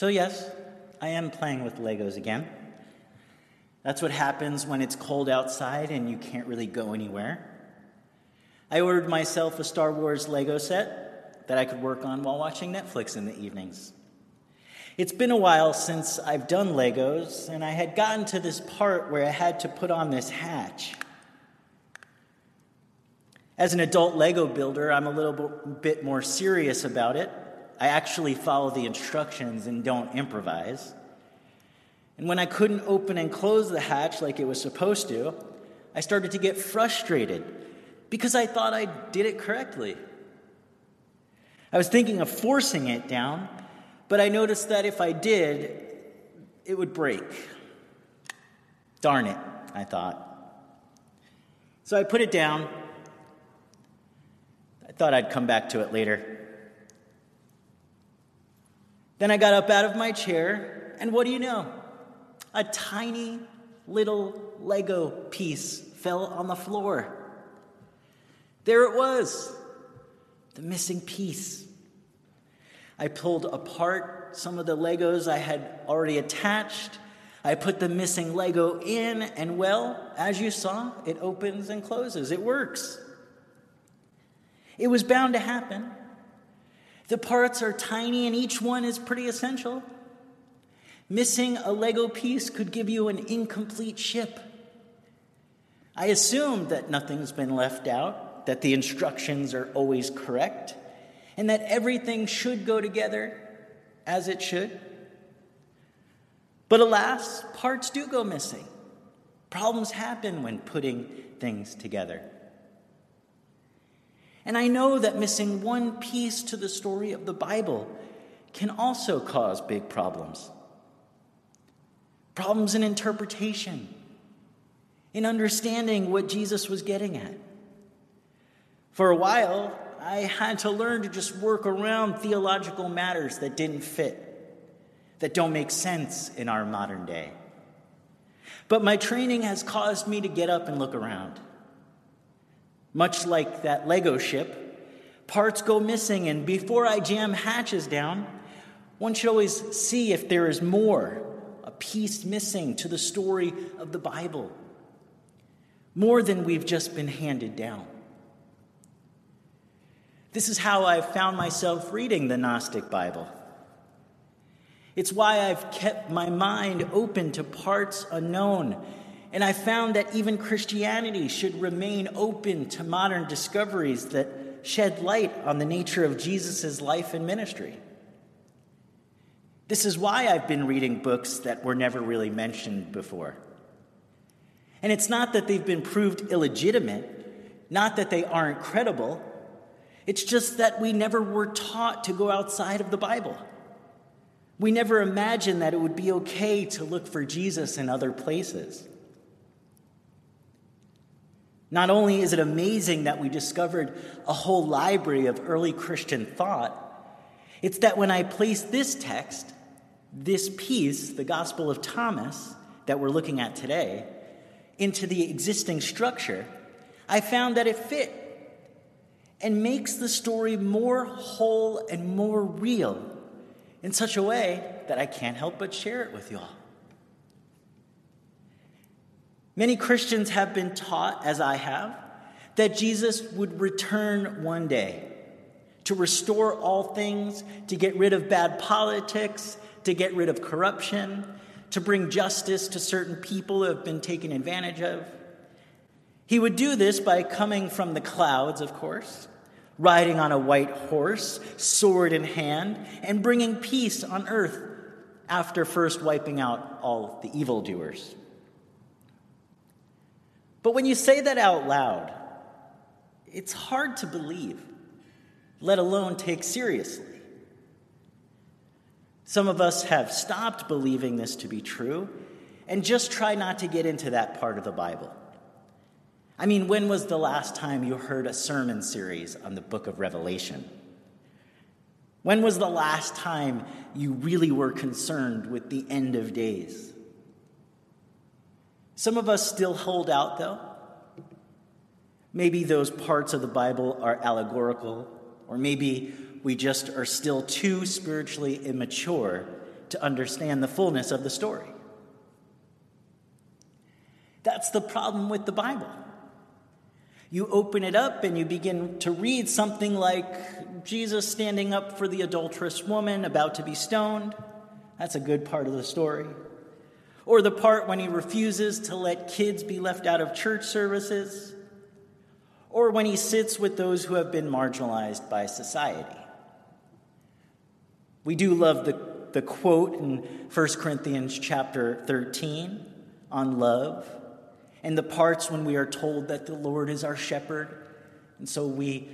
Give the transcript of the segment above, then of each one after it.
So, yes, I am playing with Legos again. That's what happens when it's cold outside and you can't really go anywhere. I ordered myself a Star Wars Lego set that I could work on while watching Netflix in the evenings. It's been a while since I've done Legos, and I had gotten to this part where I had to put on this hatch. As an adult Lego builder, I'm a little bit more serious about it. I actually follow the instructions and don't improvise. And when I couldn't open and close the hatch like it was supposed to, I started to get frustrated because I thought I did it correctly. I was thinking of forcing it down, but I noticed that if I did, it would break. Darn it, I thought. So I put it down. I thought I'd come back to it later. Then I got up out of my chair, and what do you know? A tiny little Lego piece fell on the floor. There it was, the missing piece. I pulled apart some of the Legos I had already attached. I put the missing Lego in, and well, as you saw, it opens and closes. It works. It was bound to happen. The parts are tiny and each one is pretty essential. Missing a Lego piece could give you an incomplete ship. I assume that nothing's been left out, that the instructions are always correct, and that everything should go together as it should. But alas, parts do go missing. Problems happen when putting things together. And I know that missing one piece to the story of the Bible can also cause big problems. Problems in interpretation, in understanding what Jesus was getting at. For a while, I had to learn to just work around theological matters that didn't fit, that don't make sense in our modern day. But my training has caused me to get up and look around. Much like that Lego ship, parts go missing, and before I jam hatches down, one should always see if there is more, a piece missing to the story of the Bible, more than we've just been handed down. This is how I've found myself reading the Gnostic Bible. It's why I've kept my mind open to parts unknown and I found that even Christianity should remain open to modern discoveries that shed light on the nature of Jesus' life and ministry. This is why I've been reading books that were never really mentioned before. And it's not that they've been proved illegitimate, not that they aren't credible. It's just that we never were taught to go outside of the Bible. We never imagined that it would be okay to look for Jesus in other places. Not only is it amazing that we discovered a whole library of early Christian thought, it's that when I place this text, this piece, the Gospel of Thomas, that we're looking at today, into the existing structure, I found that it fit and makes the story more whole and more real in such a way that I can't help but share it with you all. Many Christians have been taught, as I have, that Jesus would return one day to restore all things, to get rid of bad politics, to get rid of corruption, to bring justice to certain people who have been taken advantage of. He would do this by coming from the clouds, of course, riding on a white horse, sword in hand, and bringing peace on earth after first wiping out all the evildoers. But when you say that out loud, it's hard to believe, let alone take seriously. Some of us have stopped believing this to be true and just try not to get into that part of the Bible. I mean, when was the last time you heard a sermon series on the book of Revelation? When was the last time you really were concerned with the end of days? Some of us still hold out, though. Maybe those parts of the Bible are allegorical, or maybe we just are still too spiritually immature to understand the fullness of the story. That's the problem with the Bible. You open it up and you begin to read something like Jesus standing up for the adulterous woman about to be stoned. That's a good part of the story. Or the part when he refuses to let kids be left out of church services. Or when he sits with those who have been marginalized by society. We do love the, the quote in 1 Corinthians chapter 13 on love, and the parts when we are told that the Lord is our shepherd, and so we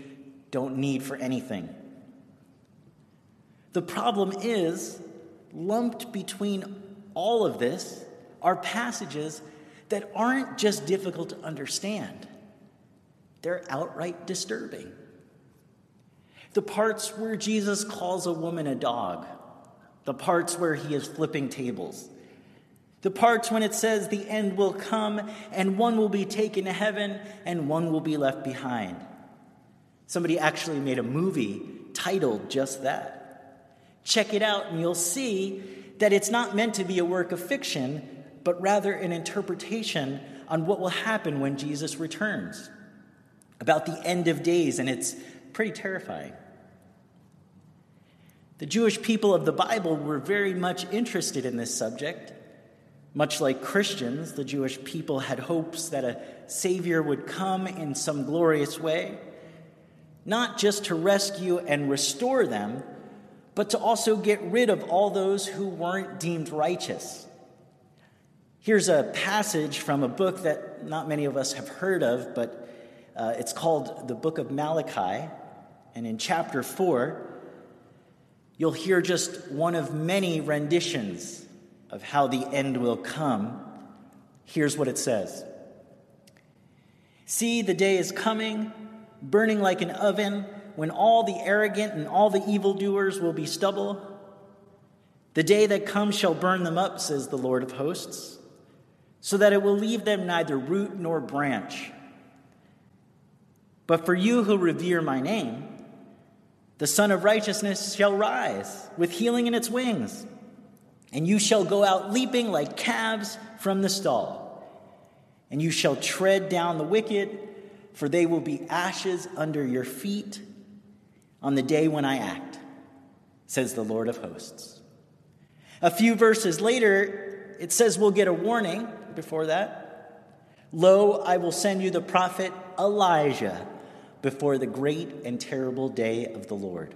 don't need for anything. The problem is, lumped between all of this are passages that aren't just difficult to understand, they're outright disturbing. The parts where Jesus calls a woman a dog, the parts where he is flipping tables, the parts when it says the end will come and one will be taken to heaven and one will be left behind. Somebody actually made a movie titled just that. Check it out and you'll see that it's not meant to be a work of fiction, but rather an interpretation on what will happen when Jesus returns, about the end of days, and it's pretty terrifying. The Jewish people of the Bible were very much interested in this subject. Much like Christians, the Jewish people had hopes that a Savior would come in some glorious way, not just to rescue and restore them, but to also get rid of all those who weren't deemed righteous. Here's a passage from a book that not many of us have heard of, but uh, it's called the Book of Malachi. And in chapter 4, You'll hear just one of many renditions of how the end will come. Here's what it says See, the day is coming, burning like an oven, when all the arrogant and all the evildoers will be stubble. The day that comes shall burn them up, says the Lord of hosts, so that it will leave them neither root nor branch. But for you who revere my name, the Sun of Righteousness shall rise with healing in its wings, and you shall go out leaping like calves from the stall. And you shall tread down the wicked, for they will be ashes under your feet on the day when I act, says the Lord of hosts. A few verses later, it says we'll get a warning before that. Lo, I will send you the prophet Elijah before the great and terrible day of the Lord.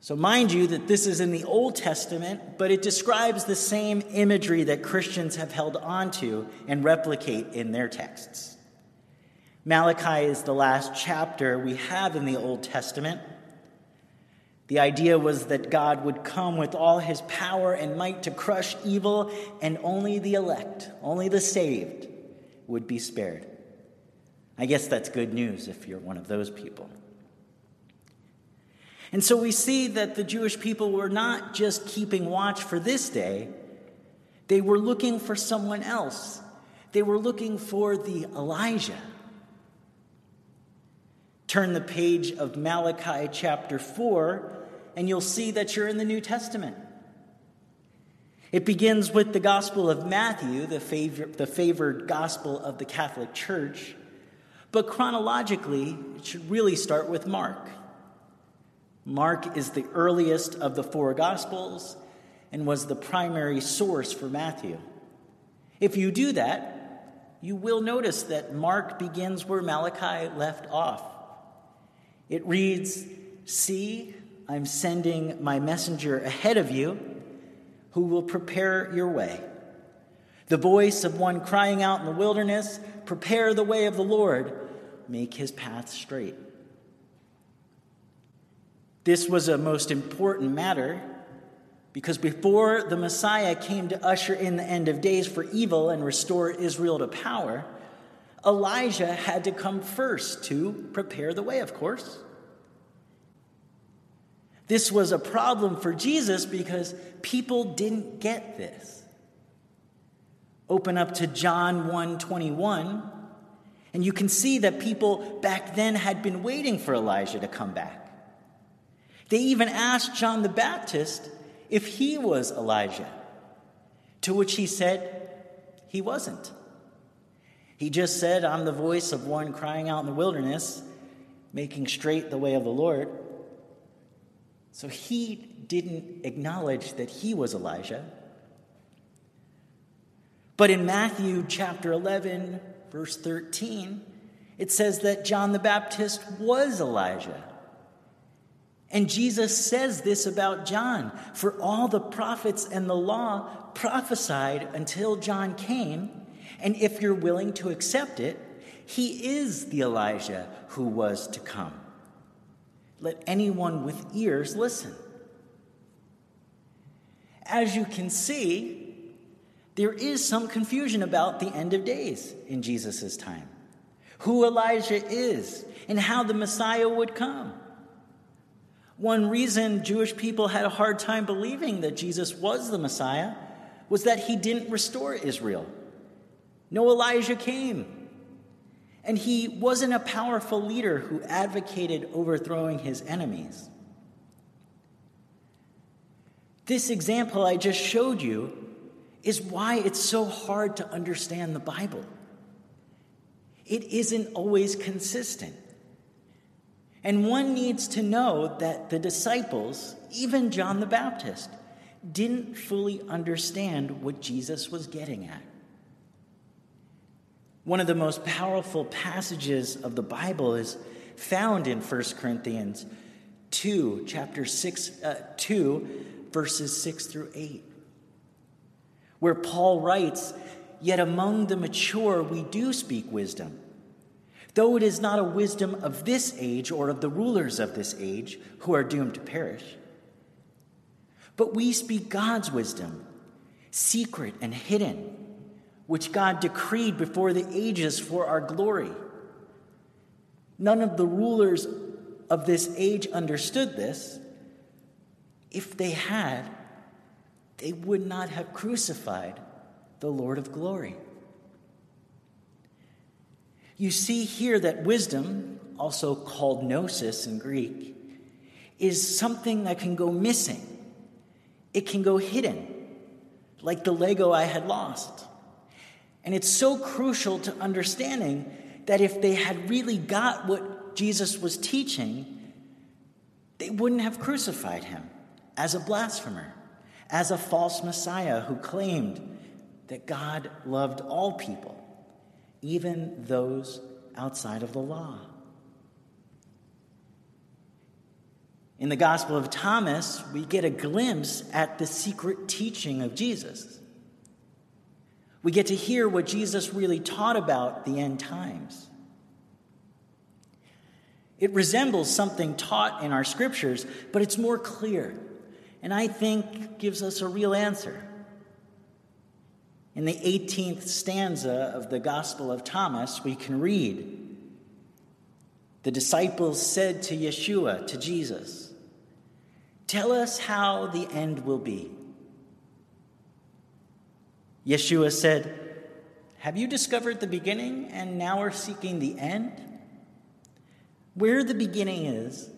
So, mind you, that this is in the Old Testament, but it describes the same imagery that Christians have held onto and replicate in their texts. Malachi is the last chapter we have in the Old Testament. The idea was that God would come with all his power and might to crush evil, and only the elect, only the saved, would be spared. I guess that's good news if you're one of those people. And so we see that the Jewish people were not just keeping watch for this day, they were looking for someone else. They were looking for the Elijah. Turn the page of Malachi chapter 4, and you'll see that you're in the New Testament. It begins with the Gospel of Matthew, the, favor- the favored gospel of the Catholic Church. But chronologically, it should really start with Mark. Mark is the earliest of the four Gospels and was the primary source for Matthew. If you do that, you will notice that Mark begins where Malachi left off. It reads, See, I'm sending my messenger ahead of you who will prepare your way. The voice of one crying out in the wilderness, Prepare the way of the Lord make his path straight. This was a most important matter because before the Messiah came to usher in the end of days for evil and restore Israel to power, Elijah had to come first to prepare the way, of course. This was a problem for Jesus because people didn't get this. Open up to John 121 and you can see that people back then had been waiting for Elijah to come back. They even asked John the Baptist if he was Elijah, to which he said he wasn't. He just said, I'm the voice of one crying out in the wilderness, making straight the way of the Lord. So he didn't acknowledge that he was Elijah. But in Matthew chapter 11, verse 13, it says that John the Baptist was Elijah. And Jesus says this about John For all the prophets and the law prophesied until John came, and if you're willing to accept it, he is the Elijah who was to come. Let anyone with ears listen. As you can see, there is some confusion about the end of days in Jesus' time, who Elijah is, and how the Messiah would come. One reason Jewish people had a hard time believing that Jesus was the Messiah was that he didn't restore Israel. No Elijah came. And he wasn't a powerful leader who advocated overthrowing his enemies. This example I just showed you is why it's so hard to understand the Bible. It isn't always consistent. And one needs to know that the disciples, even John the Baptist, didn't fully understand what Jesus was getting at. One of the most powerful passages of the Bible is found in 1 Corinthians 2, chapter 6, uh, 2, verses 6 through 8, where Paul writes, Yet among the mature we do speak wisdom though it is not a wisdom of this age or of the rulers of this age who are doomed to perish. But we speak God's wisdom, secret and hidden, which God decreed before the ages for our glory. None of the rulers of this age understood this. If they had, they would not have crucified the Lord of glory. You see here that wisdom, also called gnosis in Greek, is something that can go missing. It can go hidden, like the Lego I had lost. And it's so crucial to understanding that if they had really got what Jesus was teaching, they wouldn't have crucified him as a blasphemer, as a false Messiah who claimed that God loved all people even those outside of the law. In the Gospel of Thomas, we get a glimpse at the secret teaching of Jesus. We get to hear what Jesus really taught about the end times. It resembles something taught in our scriptures, but it's more clear, and I think gives us a real answer. In the 18th stanza of the Gospel of Thomas, we can read The disciples said to Yeshua, to Jesus, Tell us how the end will be. Yeshua said, Have you discovered the beginning and now are seeking the end? Where the beginning is,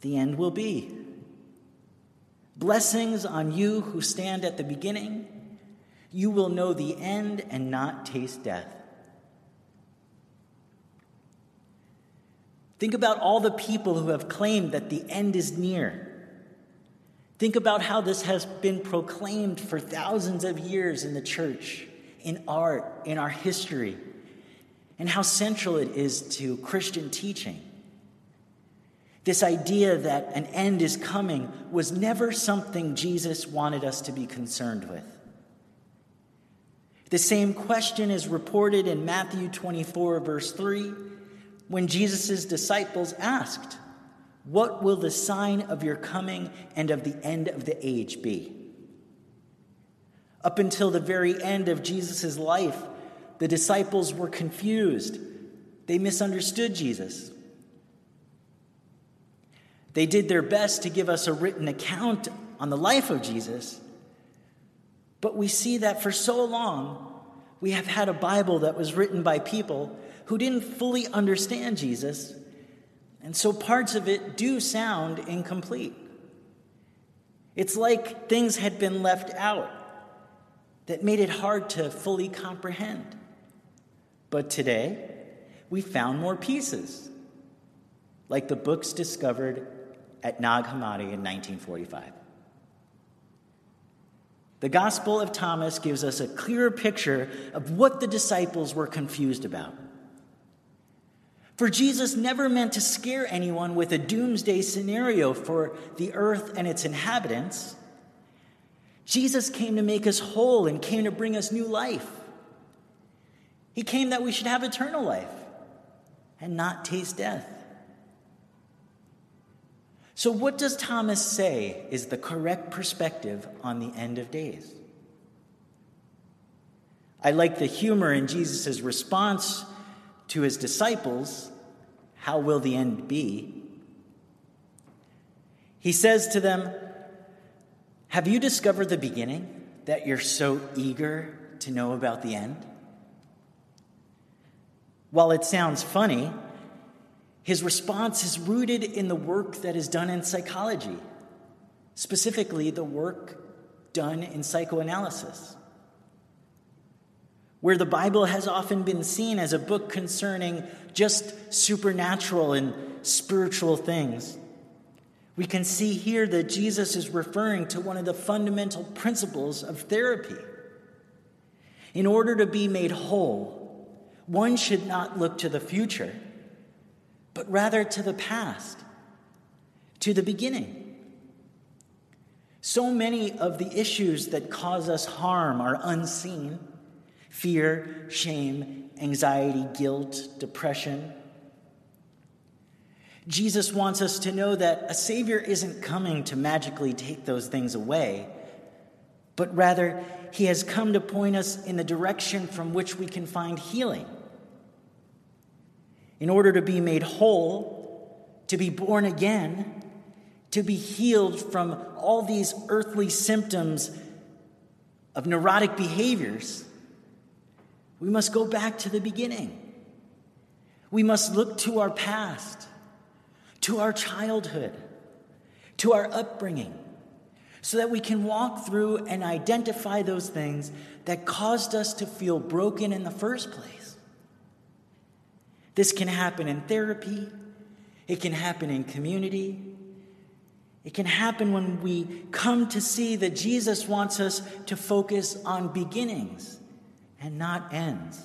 the end will be. Blessings on you who stand at the beginning you will know the end and not taste death. Think about all the people who have claimed that the end is near. Think about how this has been proclaimed for thousands of years in the church, in art, in our history, and how central it is to Christian teaching. This idea that an end is coming was never something Jesus wanted us to be concerned with. The same question is reported in Matthew 24, verse 3, when Jesus' disciples asked, What will the sign of your coming and of the end of the age be? Up until the very end of Jesus' life, the disciples were confused. They misunderstood Jesus. They did their best to give us a written account on the life of Jesus, but we see that for so long, we have had a Bible that was written by people who didn't fully understand Jesus, And so parts of it do sound incomplete. It's like things had been left out that made it hard to fully comprehend. But today, we found more pieces, like the books discovered at Nag Hammadi in 1945. The Gospel of Thomas gives us a clearer picture of what the disciples were confused about. For Jesus never meant to scare anyone with a doomsday scenario for the earth and its inhabitants. Jesus came to make us whole and came to bring us new life. He came that we should have eternal life and not taste death. So, what does Thomas say is the correct perspective on the end of days? I like the humor in Jesus' response to his disciples How will the end be? He says to them, Have you discovered the beginning that you're so eager to know about the end? While it sounds funny, his response is rooted in the work that is done in psychology, specifically the work done in psychoanalysis. Where the Bible has often been seen as a book concerning just supernatural and spiritual things, we can see here that Jesus is referring to one of the fundamental principles of therapy. In order to be made whole, one should not look to the future but rather to the past, to the beginning. So many of the issues that cause us harm are unseen fear, shame, anxiety, guilt, depression. Jesus wants us to know that a Savior isn't coming to magically take those things away, but rather, He has come to point us in the direction from which we can find healing in order to be made whole, to be born again, to be healed from all these earthly symptoms of neurotic behaviors, we must go back to the beginning. We must look to our past, to our childhood, to our upbringing, so that we can walk through and identify those things that caused us to feel broken in the first place. This can happen in therapy, it can happen in community. It can happen when we come to see that Jesus wants us to focus on beginnings and not ends.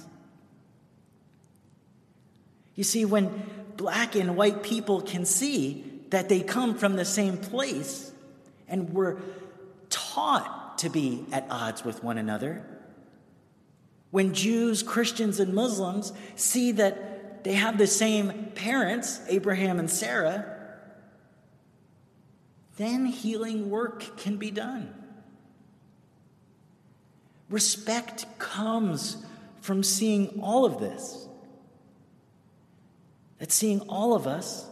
You see, when black and white people can see that they come from the same place and were taught to be at odds with one another, when Jews, Christians, and Muslims see that they have the same parents, Abraham and Sarah, then healing work can be done. Respect comes from seeing all of this. That seeing all of us,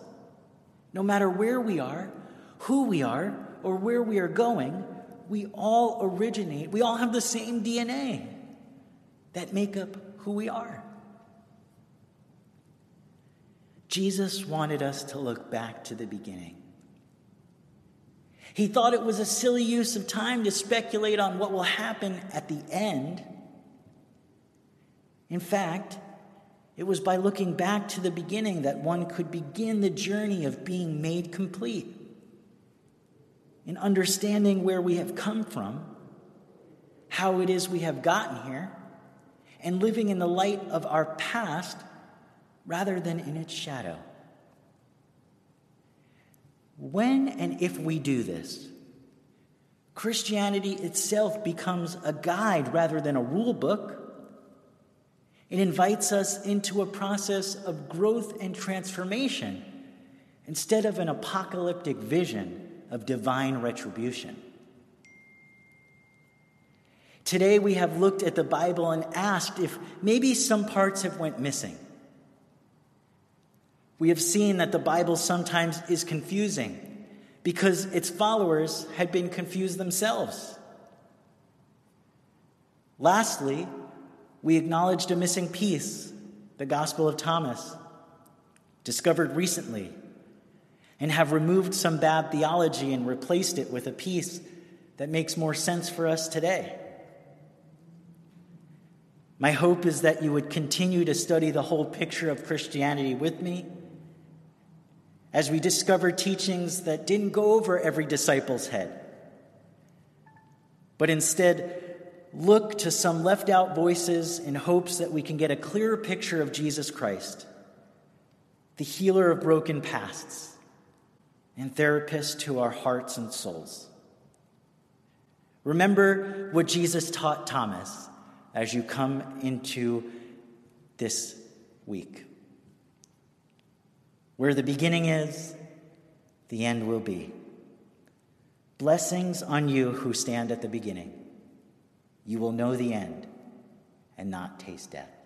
no matter where we are, who we are, or where we are going, we all originate, we all have the same DNA that make up who we are. Jesus wanted us to look back to the beginning. He thought it was a silly use of time to speculate on what will happen at the end. In fact, it was by looking back to the beginning that one could begin the journey of being made complete. In understanding where we have come from, how it is we have gotten here, and living in the light of our past rather than in its shadow. When and if we do this, Christianity itself becomes a guide rather than a rule book. It invites us into a process of growth and transformation instead of an apocalyptic vision of divine retribution. Today we have looked at the Bible and asked if maybe some parts have went missing. We have seen that the Bible sometimes is confusing because its followers had been confused themselves. Lastly, we acknowledged a missing piece, the Gospel of Thomas, discovered recently and have removed some bad theology and replaced it with a piece that makes more sense for us today. My hope is that you would continue to study the whole picture of Christianity with me as we discover teachings that didn't go over every disciple's head, but instead look to some left out voices in hopes that we can get a clearer picture of Jesus Christ, the healer of broken pasts and therapist to our hearts and souls. Remember what Jesus taught Thomas as you come into this week. Where the beginning is, the end will be. Blessings on you who stand at the beginning. You will know the end and not taste death.